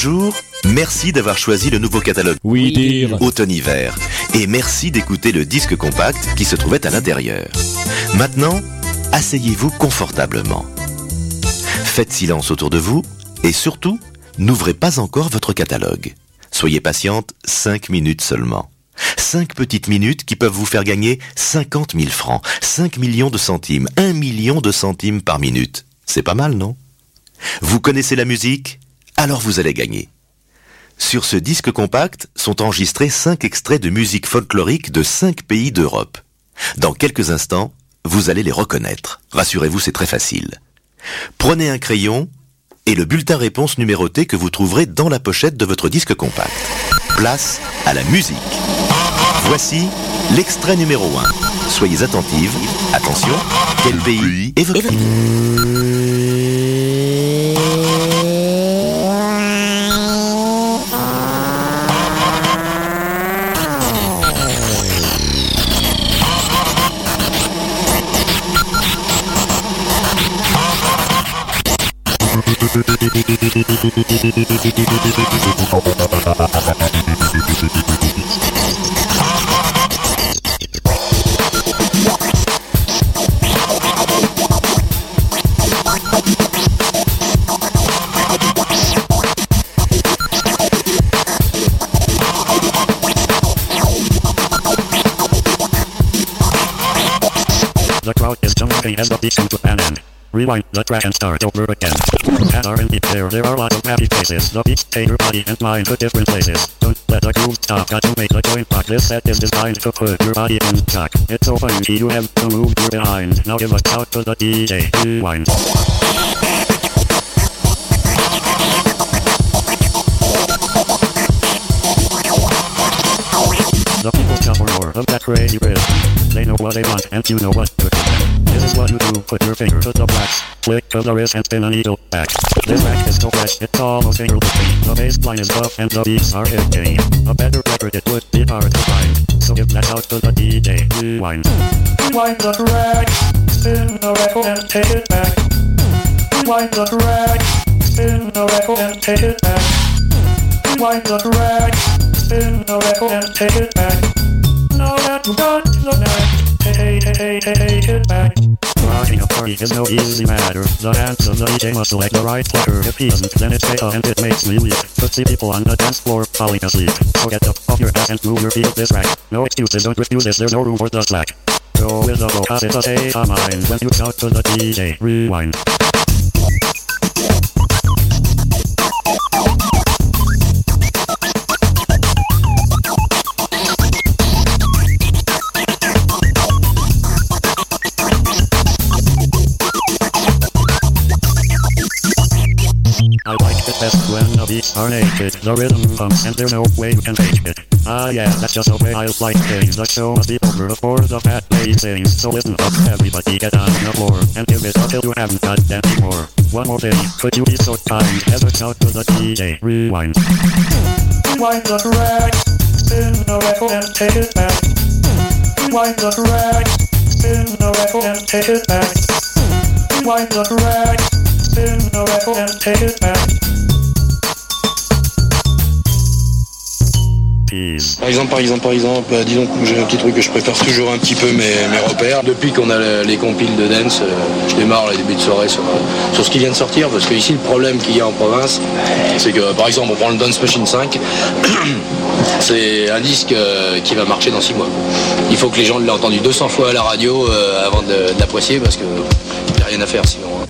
Bonjour, merci d'avoir choisi le nouveau catalogue Oui, dire. automne-hiver. Et merci d'écouter le disque compact qui se trouvait à l'intérieur. Maintenant, asseyez-vous confortablement. Faites silence autour de vous et surtout, n'ouvrez pas encore votre catalogue. Soyez patiente 5 minutes seulement. 5 petites minutes qui peuvent vous faire gagner 50 000 francs, 5 millions de centimes, 1 million de centimes par minute. C'est pas mal, non? Vous connaissez la musique? Alors vous allez gagner. Sur ce disque compact sont enregistrés 5 extraits de musique folklorique de 5 pays d'Europe. Dans quelques instants, vous allez les reconnaître. Rassurez-vous, c'est très facile. Prenez un crayon et le bulletin réponse numéroté que vous trouverez dans la pochette de votre disque compact. Place à la musique. Voici l'extrait numéro 1. Soyez attentive. Attention, quel pays évoque The crowd is jumping as the beat comes to an end. Rewind the track and start over again. At R&B there, there are lots of happy faces. The beat take your body and mind to different places. Don't let the groove stop, got to make the joint rock. This set is designed to put your body in shock. It's so funky, you have to move your behind. Now give a shout to the DJ. Rewind. The people come for more of that crazy rhythm. They know what they want and you know what to do. This is what you do, put your finger to the blacks. Flick to the wrist and spin a needle back. This rack is so fresh, it's almost finger. The bass line is up and the beats are hitting. A better record it would be hard to find. So give that out to the DJ. Rewind. Rewind the track, spin the record and take it back. Rewind the track, spin the record and take it back. Rewind the track, spin the record and take it back. Now that you got the knack, hey, hey, hey, hey, it back. Rocking a party is no easy matter. The hands of the DJ must select the right player. If he doesn't, then it's fatal and it makes me weak. Could see people on the dance floor falling asleep. So get up off your ass and move your feet up this rack. No excuses, don't refuse this, there's no room for the slack. Go with the flow, cause it's a state of mind. When you shout to the DJ, rewind. Best when the beats are naked. The rhythm pumps and there's no way you can fake it. Ah yeah, that's just the way I like things. The show must be over before the fat lady sings. So listen up, everybody get on the floor and give it until you haven't got any more. One more thing, could you be so kind as a shout to the DJ? Rewind. Rewind the track, spin the record and take it back. Rewind the track, spin the record and take it back. Rewind the track, spin the record and take it back. Par exemple, par exemple, par exemple, bah, disons que j'ai un petit truc que je préfère toujours un petit peu mes, mes repères. Depuis qu'on a le- les compiles de dance, euh, je démarre les débuts de soirée sur, euh, sur ce qui vient de sortir, parce que ici le problème qu'il y a en province, c'est que par exemple on prend le Dance Machine 5, c'est un disque euh, qui va marcher dans 6 mois. Il faut que les gens l'aient entendu 200 fois à la radio avant de, l'apprécier, parce que il n'y a rien à faire sinon. hein.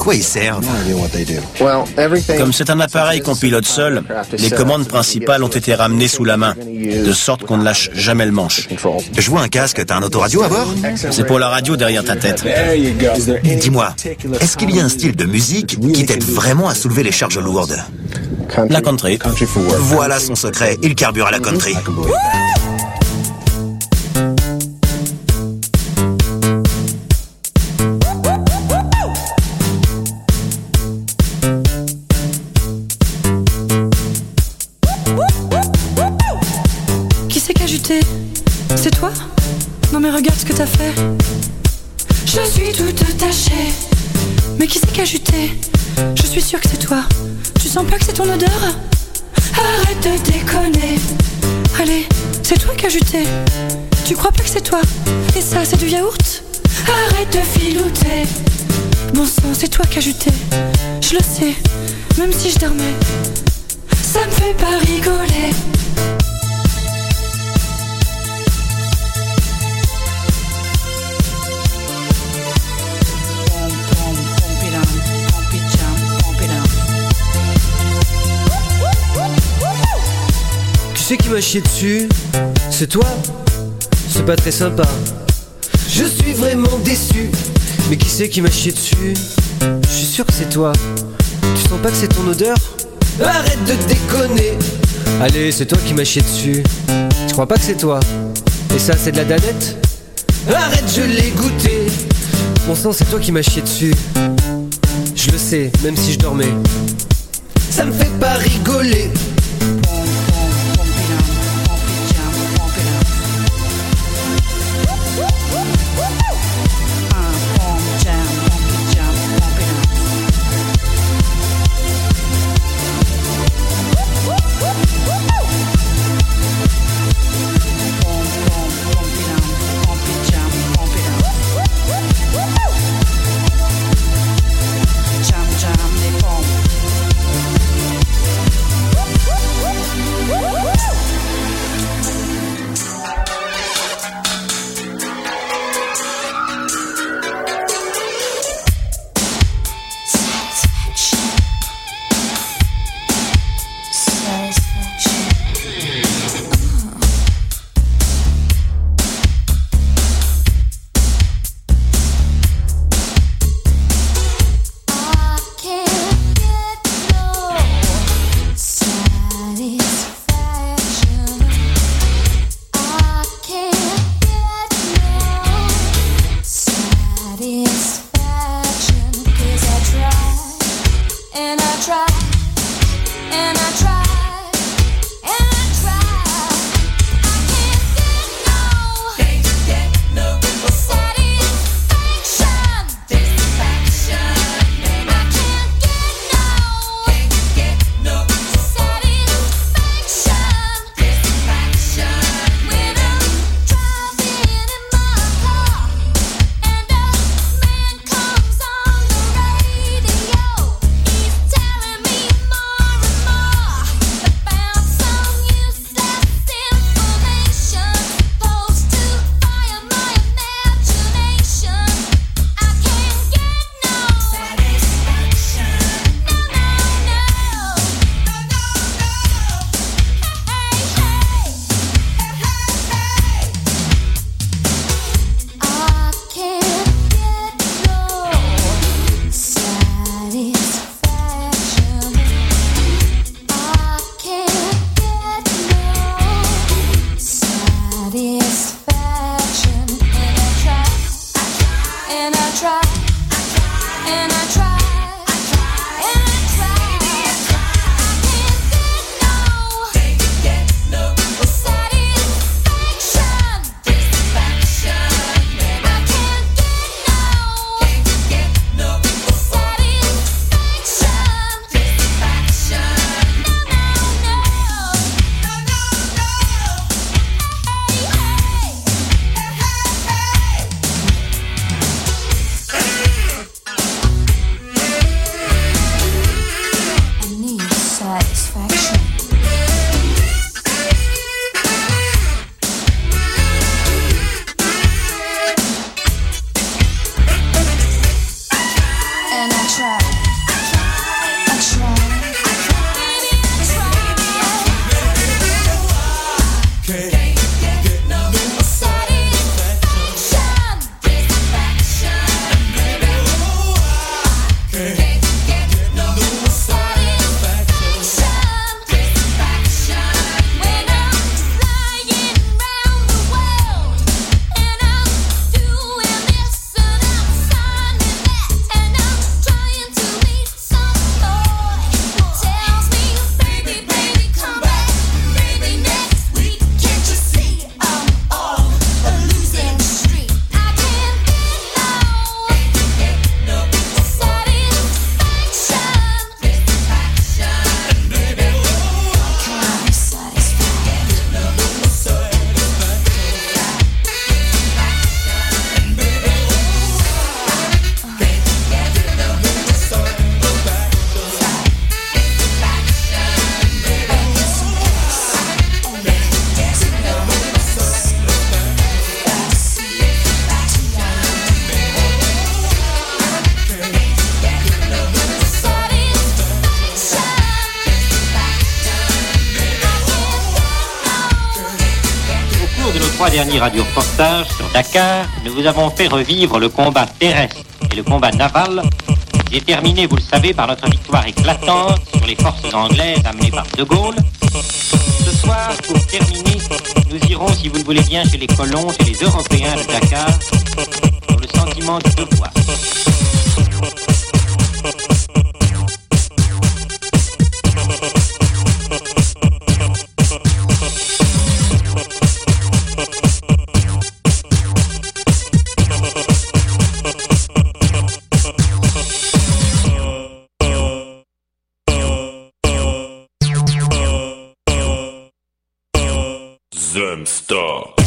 Quoi ils servent? Comme c'est un appareil qu'on pilote seul, les commandes principales ont été ramenées sous la main, de sorte qu'on ne lâche jamais le manche. Je vois un casque, t'as un autoradio à bord? C'est pour la radio derrière ta tête. Dis-moi, est-ce qu'il y a un style de musique qui t'aide vraiment à soulever les charges lourdes? La country. Voilà son secret, il carbure à la country. C'est toi? Non mais regarde ce que t'as fait. Je suis toute tachée. Mais qui c'est qui a juté Je suis sûre que c'est toi. Tu sens pas que c'est ton odeur? Arrête de déconner. Allez, c'est toi qui a juté. Tu crois pas que c'est toi? Et ça, c'est du yaourt? Arrête de filouter. Bon sang, c'est toi qui a juté. Je le sais, même si je dormais. Ça me fait pas rigoler. Sais qui m'a chié dessus C'est toi C'est pas très sympa. Je suis vraiment déçu. Mais qui c'est qui m'a chié dessus? Je suis sûr que c'est toi. Tu sens pas que c'est ton odeur? Arrête de déconner Allez, c'est toi qui m'as chié dessus. Tu crois pas que c'est toi? Et ça, c'est de la danette? Arrête, je l'ai goûté Bon sang, c'est toi qui m'as chié dessus. Je le sais, même si je dormais. Ça me fait pas rigoler. Radio reportage sur Dakar, nous vous avons fait revivre le combat terrestre et le combat naval, déterminé, vous le savez, par notre victoire éclatante sur les forces anglaises amenées par De Gaulle. Ce soir, pour terminer, nous irons, si vous le voulez bien, chez les colons, chez les Européens de Dakar, pour le sentiment du devoir. Stop.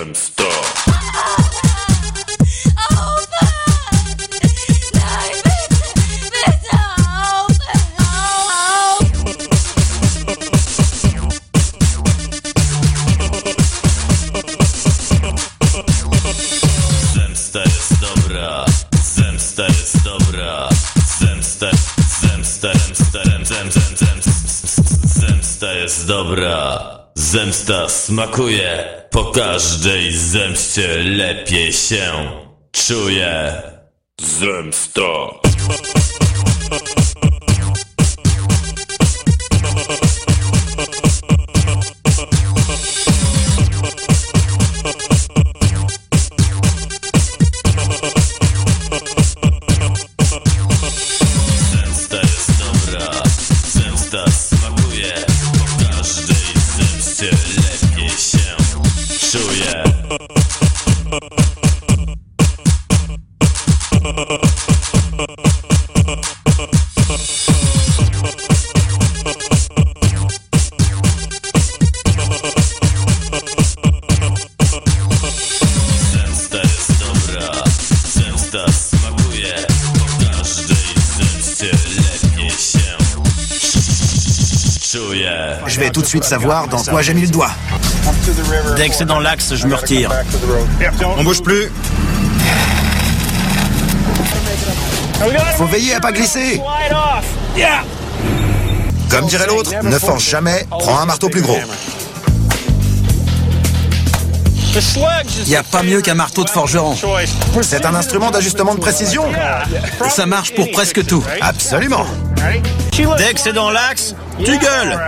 zemsta jest dobra, zemsta jest dobra, zemsta, zemsta, zemsta, zemsta, zemsta, zemsta jest dobra smakuje, po każdej zemście lepiej się czuję. Zemsta. De savoir dans quoi j'ai mis le doigt. Dès que c'est dans l'axe, je me retire. On bouge plus. Faut veiller à pas glisser. Comme dirait l'autre, ne force jamais, prends un marteau plus gros. Il n'y a pas mieux qu'un marteau de forgeron. C'est un instrument d'ajustement de précision. Ça marche pour presque tout. Absolument. Dès que c'est dans l'axe, tu gueules.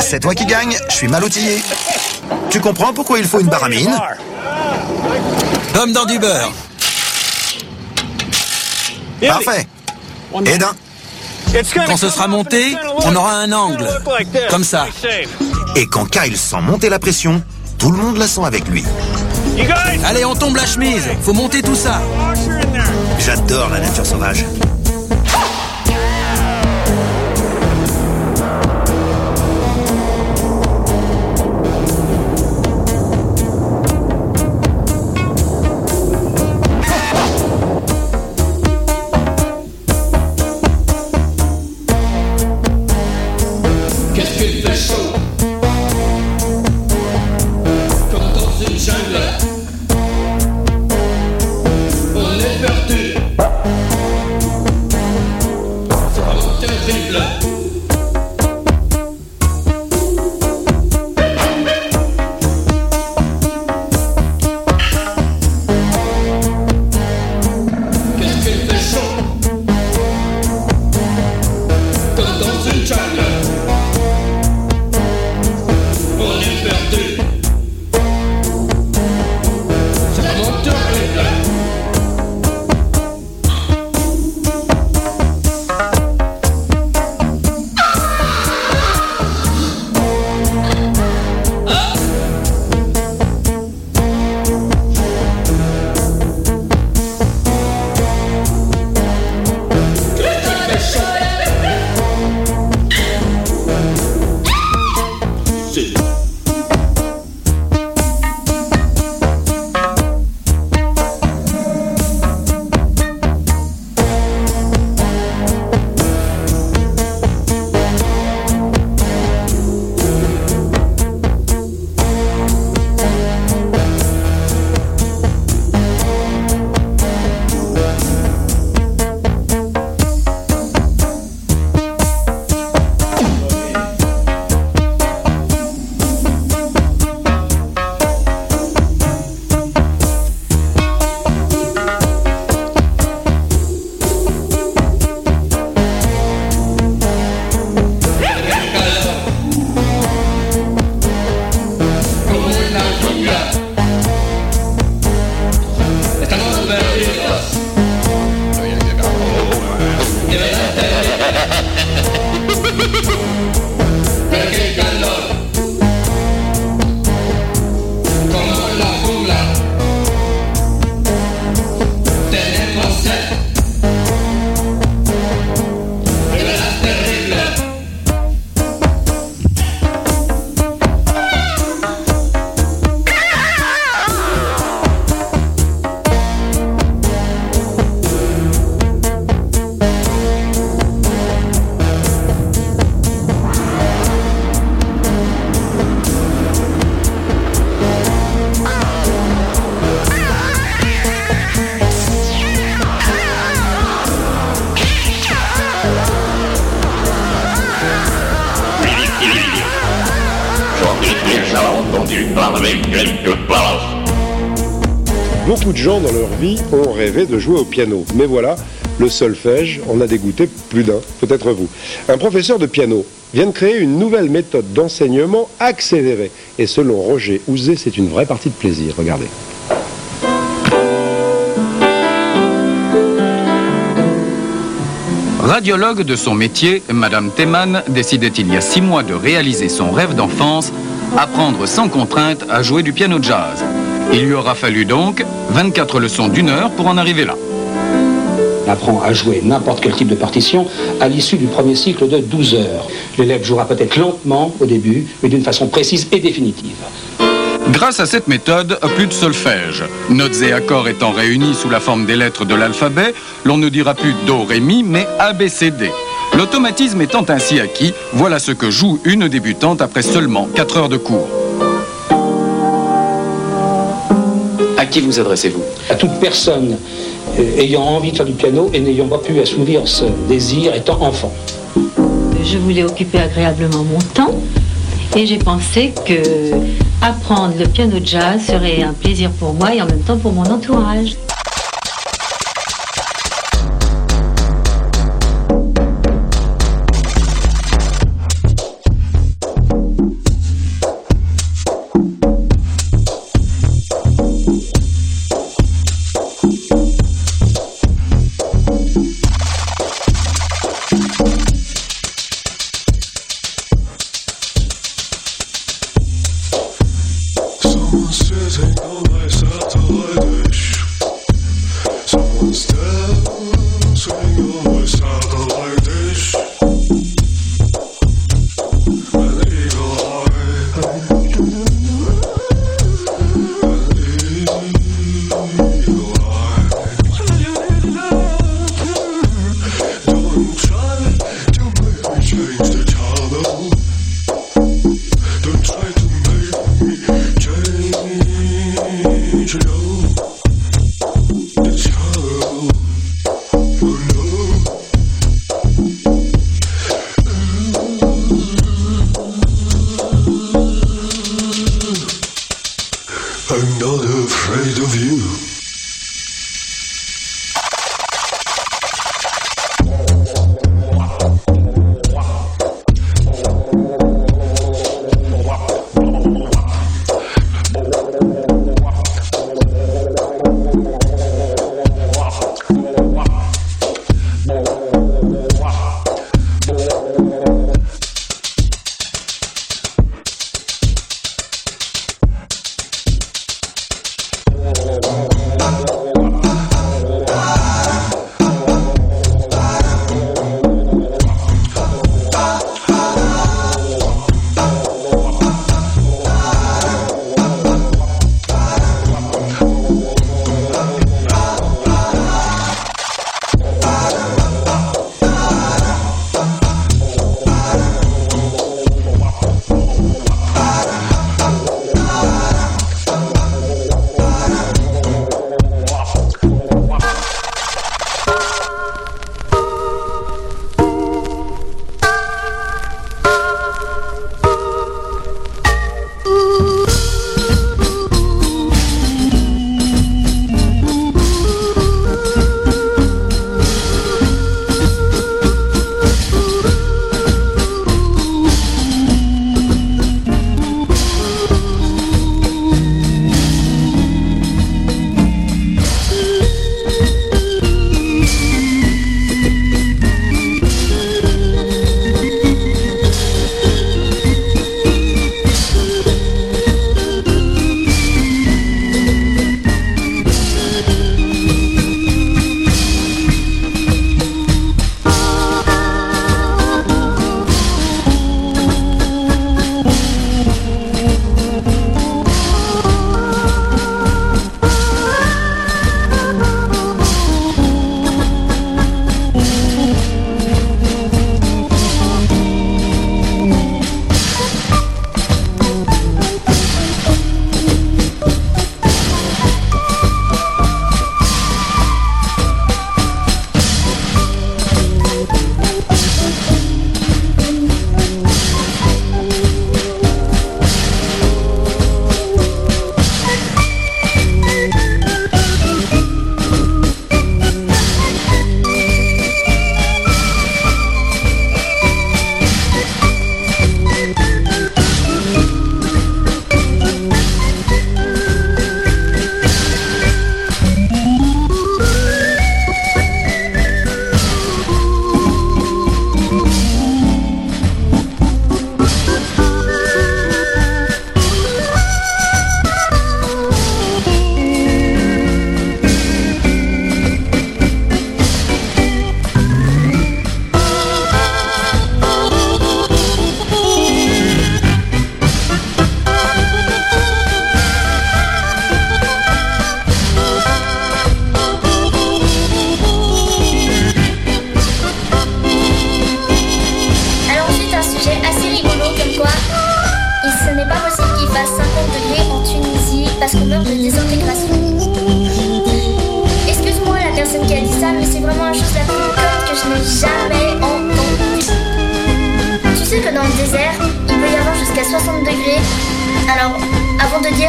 C'est toi qui gagne, je suis mal outillé. Tu comprends pourquoi il faut une baramine Comme dans du beurre. Parfait. Et d'un. Quand ce sera monté, on aura un angle. Comme ça. Et quand Kyle sent monter la pression, tout le monde la sent avec lui. Allez, on tombe la chemise. Faut monter tout ça. J'adore la nature sauvage. Gens dans leur vie ont rêvé de jouer au piano. Mais voilà, le solfège en a dégoûté plus d'un, peut-être vous. Un professeur de piano vient de créer une nouvelle méthode d'enseignement accélérée. Et selon Roger Ouzé, c'est une vraie partie de plaisir. Regardez. Radiologue de son métier, Madame Théman décidait il y a six mois de réaliser son rêve d'enfance, apprendre sans contrainte à jouer du piano jazz. Il lui aura fallu donc 24 leçons d'une heure pour en arriver là. On apprend à jouer n'importe quel type de partition à l'issue du premier cycle de 12 heures. L'élève jouera peut-être lentement au début, mais d'une façon précise et définitive. Grâce à cette méthode, plus de solfège. Notes et accords étant réunis sous la forme des lettres de l'alphabet, l'on ne dira plus Do, Ré, Mi, mais A, B, C, D. L'automatisme étant ainsi acquis, voilà ce que joue une débutante après seulement 4 heures de cours. À qui vous adressez-vous À toute personne euh, ayant envie de faire du piano et n'ayant pas pu assouvir ce désir étant enfant. Je voulais occuper agréablement mon temps et j'ai pensé que apprendre le piano jazz serait un plaisir pour moi et en même temps pour mon entourage.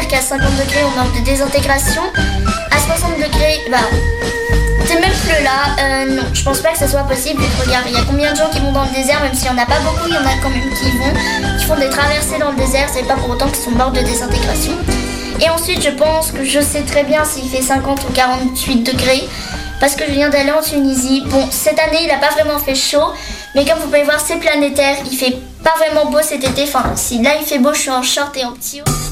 Qu'à 50 degrés on meurt de désintégration, à 60 degrés bah T'es même plus là, euh, non, je pense pas que ce soit possible. Regarde, il y a combien de gens qui vont dans le désert, même s'il y en a pas beaucoup, il y en a quand même qui vont, qui font des traversées dans le désert, c'est pas pour autant qu'ils sont morts de désintégration. Et ensuite, je pense que je sais très bien s'il fait 50 ou 48 degrés, parce que je viens d'aller en Tunisie. Bon, cette année, il a pas vraiment fait chaud, mais comme vous pouvez voir, c'est planétaire, il fait pas vraiment beau cet été. Enfin, si là il fait beau, je suis en short et en petit haut.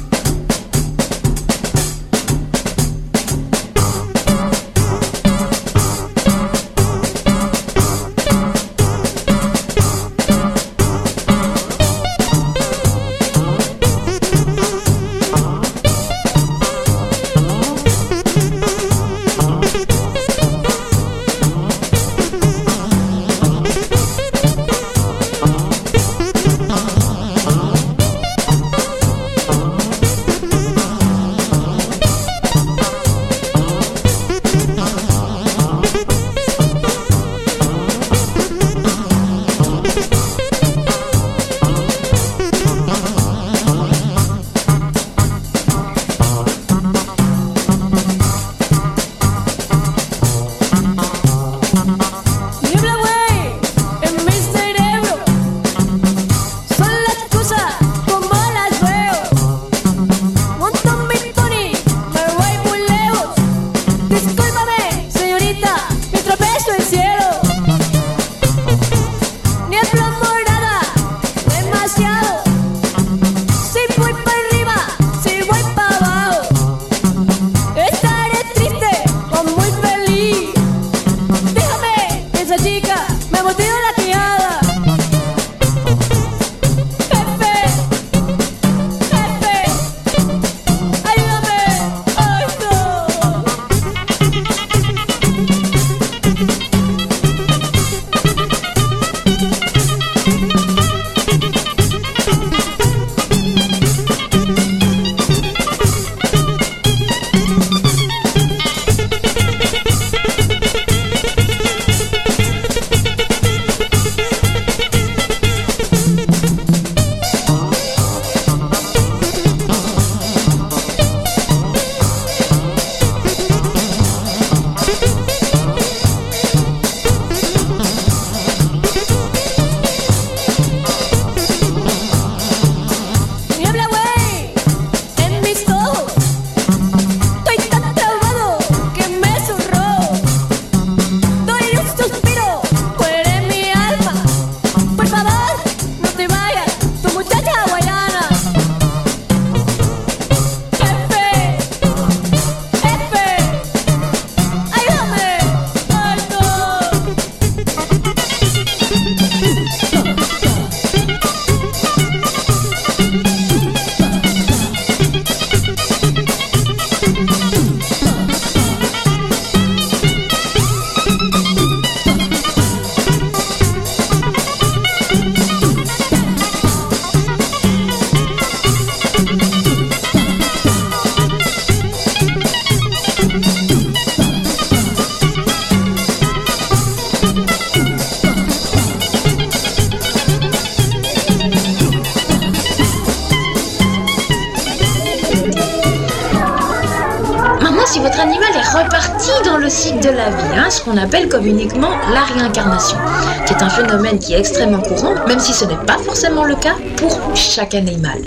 Qu'on appelle communiquement la réincarnation. C'est un phénomène qui est extrêmement courant, même si ce n'est pas forcément le cas pour chaque animal.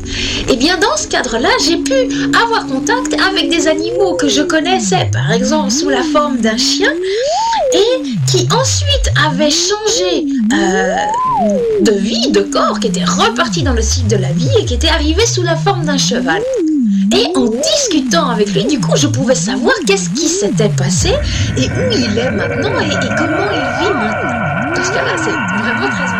Et bien dans ce cadre-là, j'ai pu avoir contact avec des animaux que je connaissais, par exemple sous la forme d'un chien, et qui ensuite avaient changé euh, de vie, de corps, qui étaient repartis dans le cycle de la vie et qui étaient arrivés sous la forme d'un cheval. Et en discutant avec lui, du coup, je pouvais savoir qu'est-ce qui s'était passé et où il est maintenant et, comment il vit maintenant. Dans ce cas-là, c'est vraiment très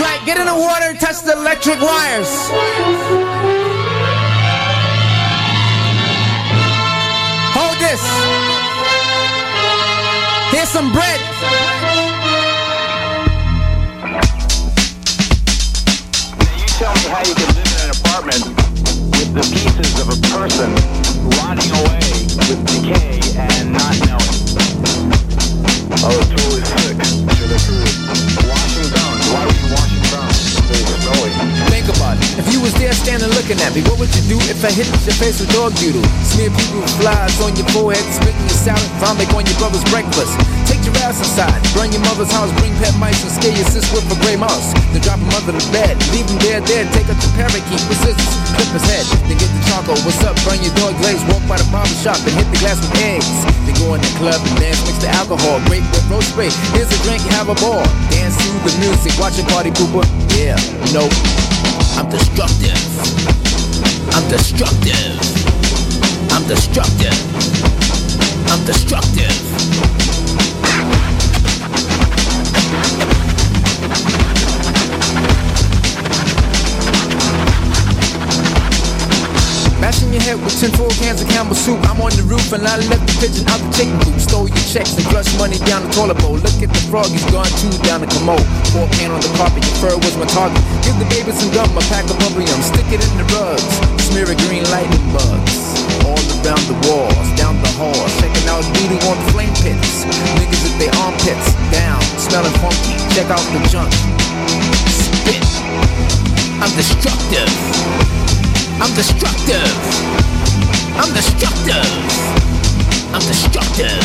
That's right, get in the water and touch the electric wires. Hold this. Here's some bread. You tell me how you can live in an apartment with the pieces of a person rotting away with decay and not knowing. Oh, it's totally sick. Sure, they're true. Washing bones. Think about it. If you was there standing looking at me, what would you do if I hit your face with dog doodle? Smear people with flies on your forehead, spitting your salad, vomit on your brother's breakfast. Your ass inside, burn your mother's house, bring pet mice and scare your sis with a gray mouse. Then drop him under the bed, leave him there dead, take up the parakeet with scissors, clip his head, then get the charcoal. What's up? Burn your dog glaze, walk by the barber shop and hit the glass with eggs. Then go in the club and dance, mix the alcohol, break with roast spray. Here's a drink, have a ball. Dance to the music, watch a party pooper. Yeah, no, I'm destructive. I'm destructive. I'm destructive. I'm destructive. Bashing your head with 10 full cans of Campbell soup. I'm on the roof and I left the pigeon out the chicken coop. Stole your checks and flushed money down the toilet bowl. Look at the frog, he's gone too down the commode. Pour pan on the carpet, your fur was my target. Give the baby some gum, a pack of bubblegum. Stick it in the rugs. Smear a green lightning bugs. All around the walls, down the hall. Checking out voodoo on the flame pits. Niggas with their armpits down, smelling funky. Check out the junk. Spit. I'm destructive. I'm destructive. I'm destructive. I'm destructive.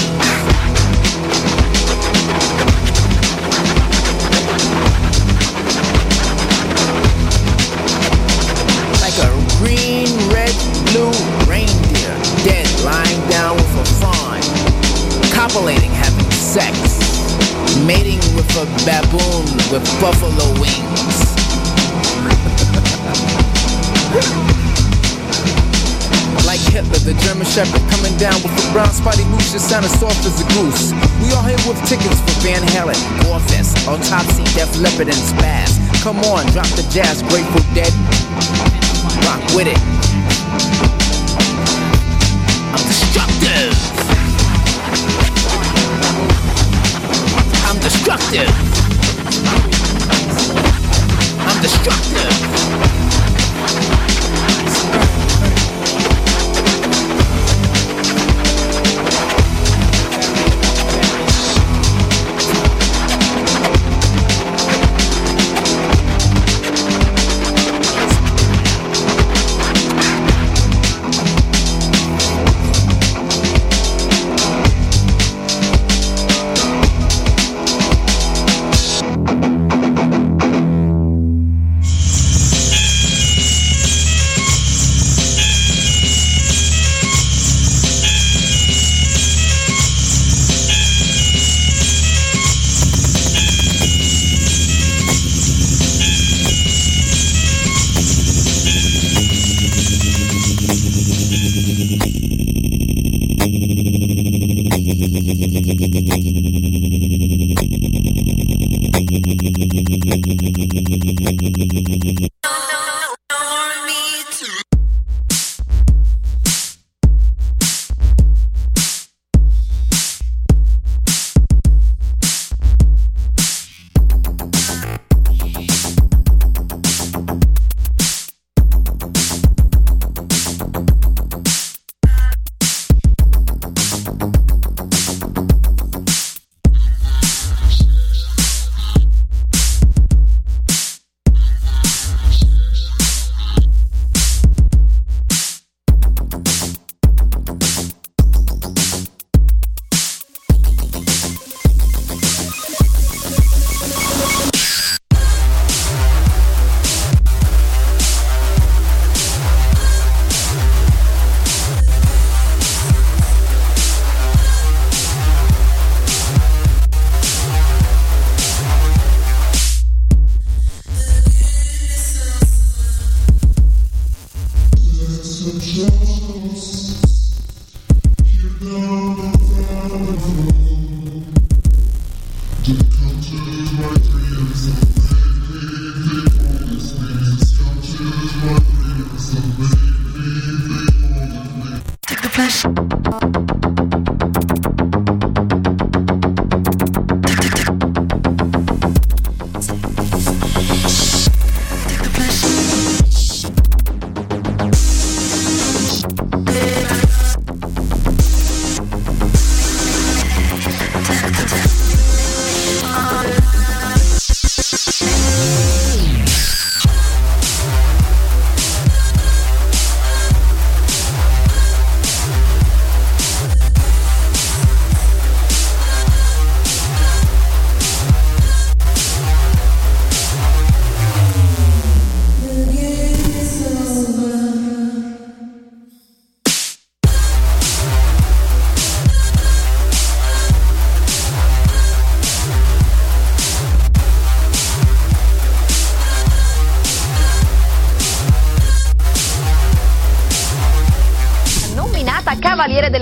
Like a green, red, blue reindeer, dead, lying down with a fawn, copulating, having sex, mating with a baboon with buffalo wings. Like Hitler, the German Shepherd coming down with a brown spotty moose sound as soft as a goose. We all here with tickets for Van Halen, Gorefest, Autopsy, Def Leppard, and Spaz. Come on, drop the jazz, Grateful Dead. Rock with it. I'm destructive. I'm destructive. I'm destructive.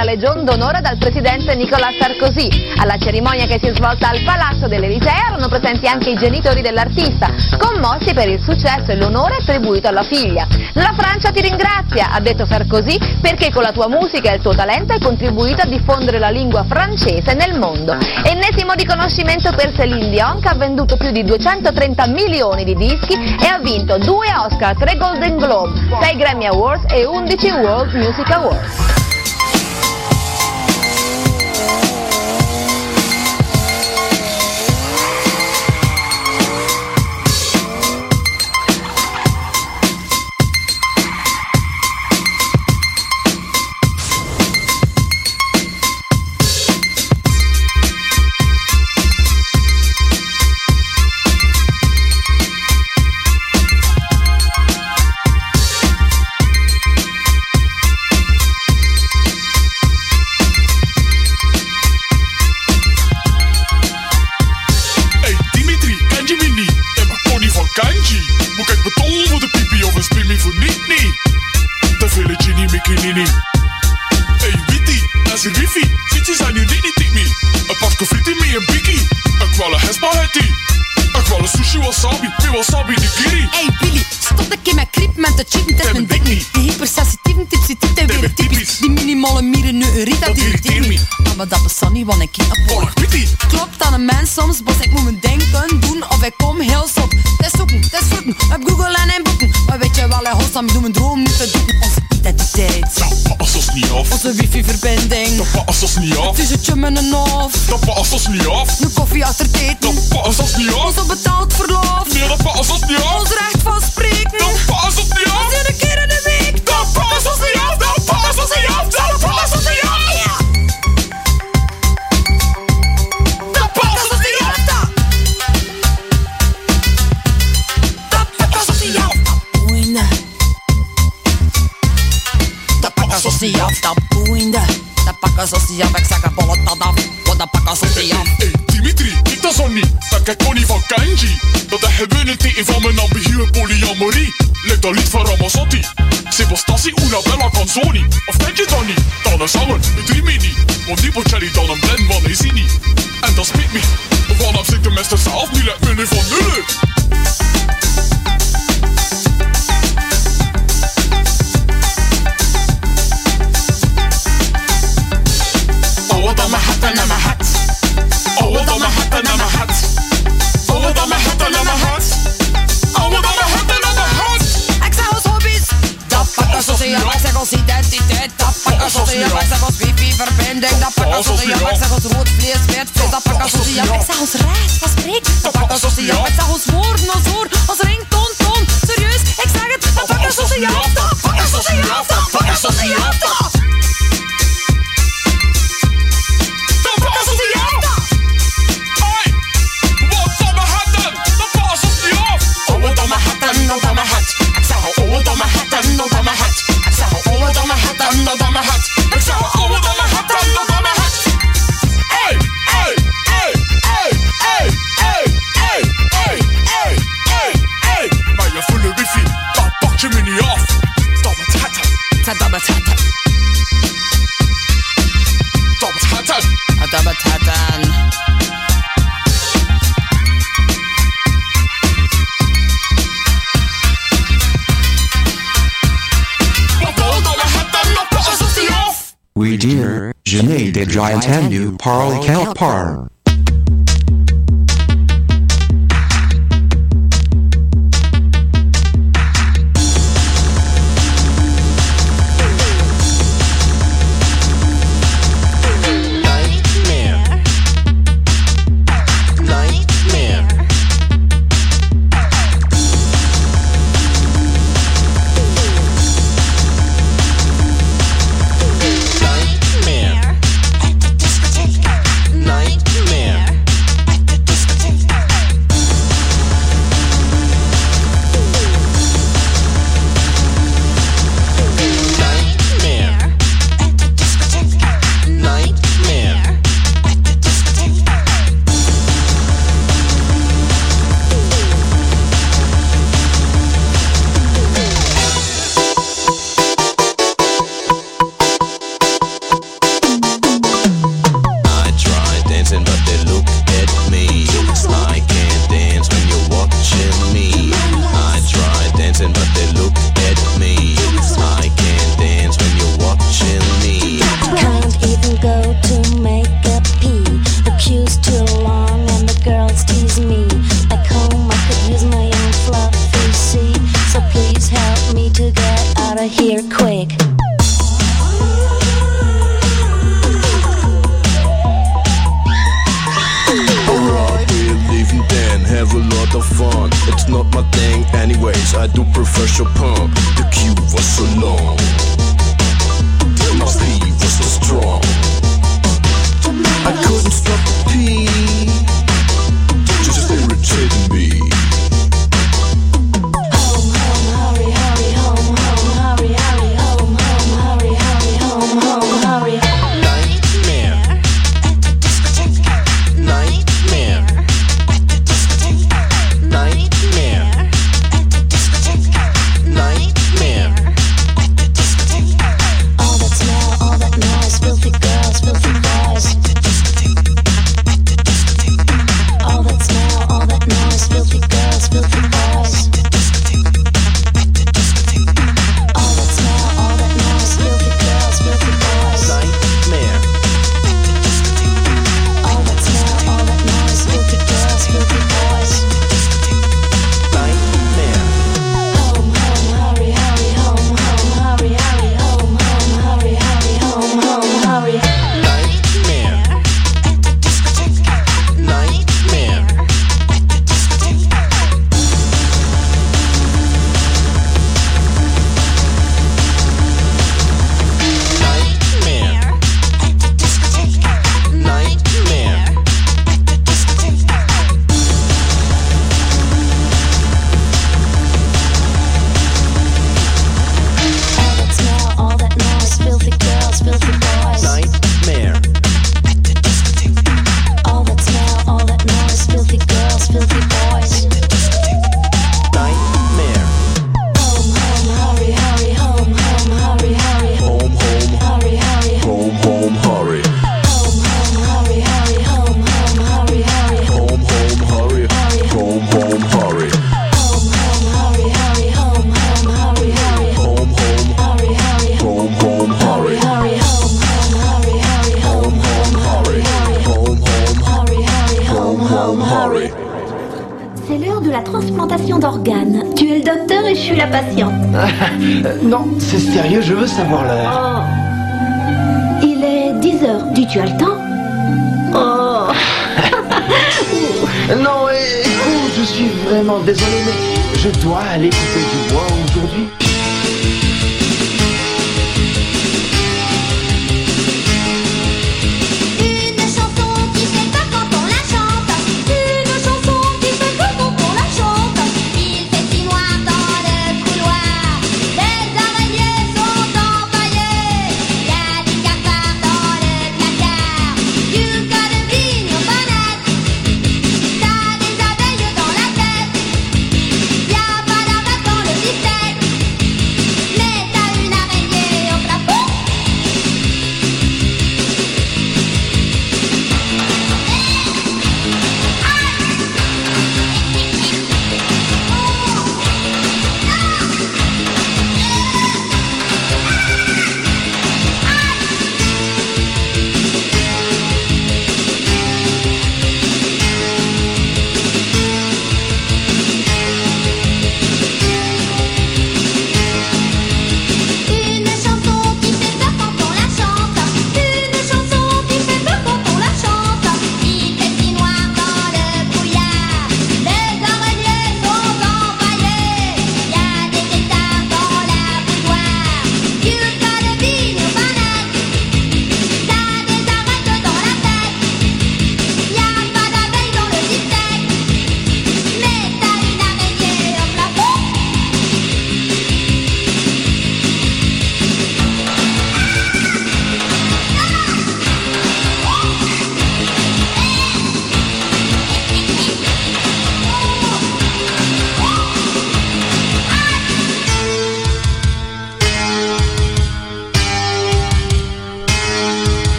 Della Legion d'onore dal presidente Nicolas Sarkozy. Alla cerimonia che si è svolta al Palazzo dell'Elisea erano presenti anche i genitori dell'artista, commossi per il successo e l'onore attribuito alla figlia. La Francia ti ringrazia, ha detto Sarkozy, perché con la tua musica e il tuo talento hai contribuito a diffondere la lingua francese nel mondo. Ennesimo riconoscimento per Céline Dion che ha venduto più di 230 milioni di dischi e ha vinto due Oscar, tre Golden Globe, 6 Grammy Awards e 11 World Music Awards. Als er wifi, zit je zijn nu niet tik me. Een pakje frieten mee een bikkie. Een kwale hespahetti. Een kwale sushi wasabi, met wasabi nigiri. Hey Billy, stop een keer met krip met de chip, dat is mijn ding niet. Die hypersensitieve tipsy tip en weer typisch. Die minimale mieren nu een rit, dat irriteert me. Ah, maar dat bestaat niet, want ik ken een polk. Klopt aan een mens soms, bos ik moet mijn denken doen of ik kom heel sop. Test zoeken, test voeten, op Google en in boeken. Maar weet je wel, hij host aan doe mijn droom niet te doen. Onze identiteit. Ons niet af. Onze wifi-verbinding. Dat past ons niet af. Het tussentje met een hof. Dat past ons niet af. Een koffie achter eten. Dat past ons niet af. Onze betaald verlof. Nee, dat past ons niet af. Ons recht van spreken. Dat past ons niet af. Ons een keer in Dat ze niet af. Ik zeg een bolle dat af. Want dat ze niet af. Hey Dimitri, ik dat zo niet. Dat ik Connie van Kanji. Dat de hebben teken van mijn ambiguë polyamorie. Lijkt dat lied van Ramazzotti. Sebastasi una bella canzoni. Of denk je dan niet? Dan een zanger, riemt niet. Want die Bocelli dan een blend van hij ziet niet. En dat spijt me. Vanaf zit de meester zelf niet let me nu van nullen. Ons identiteit. Dat pakken niet af. Ik zeg ons wifi-verbinding. Dat pakken ze af. Ik zeg ons rood vlees, wit vlees. Dat pakken af. Ik zeg ons recht van spreken. Dat pakken niet af. Ik zeg ons woorden, ons oor, ons ringtoon, toon. Serieus, ik zeg het. Dat pakken niet af. Dat pakken niet af. Dat pakken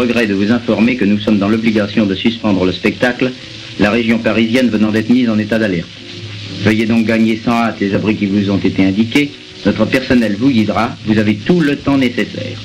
regret de vous informer que nous sommes dans l'obligation de suspendre le spectacle, la région parisienne venant d'être mise en état d'alerte. Veuillez donc gagner sans hâte les abris qui vous ont été indiqués. Notre personnel vous guidera. Vous avez tout le temps nécessaire.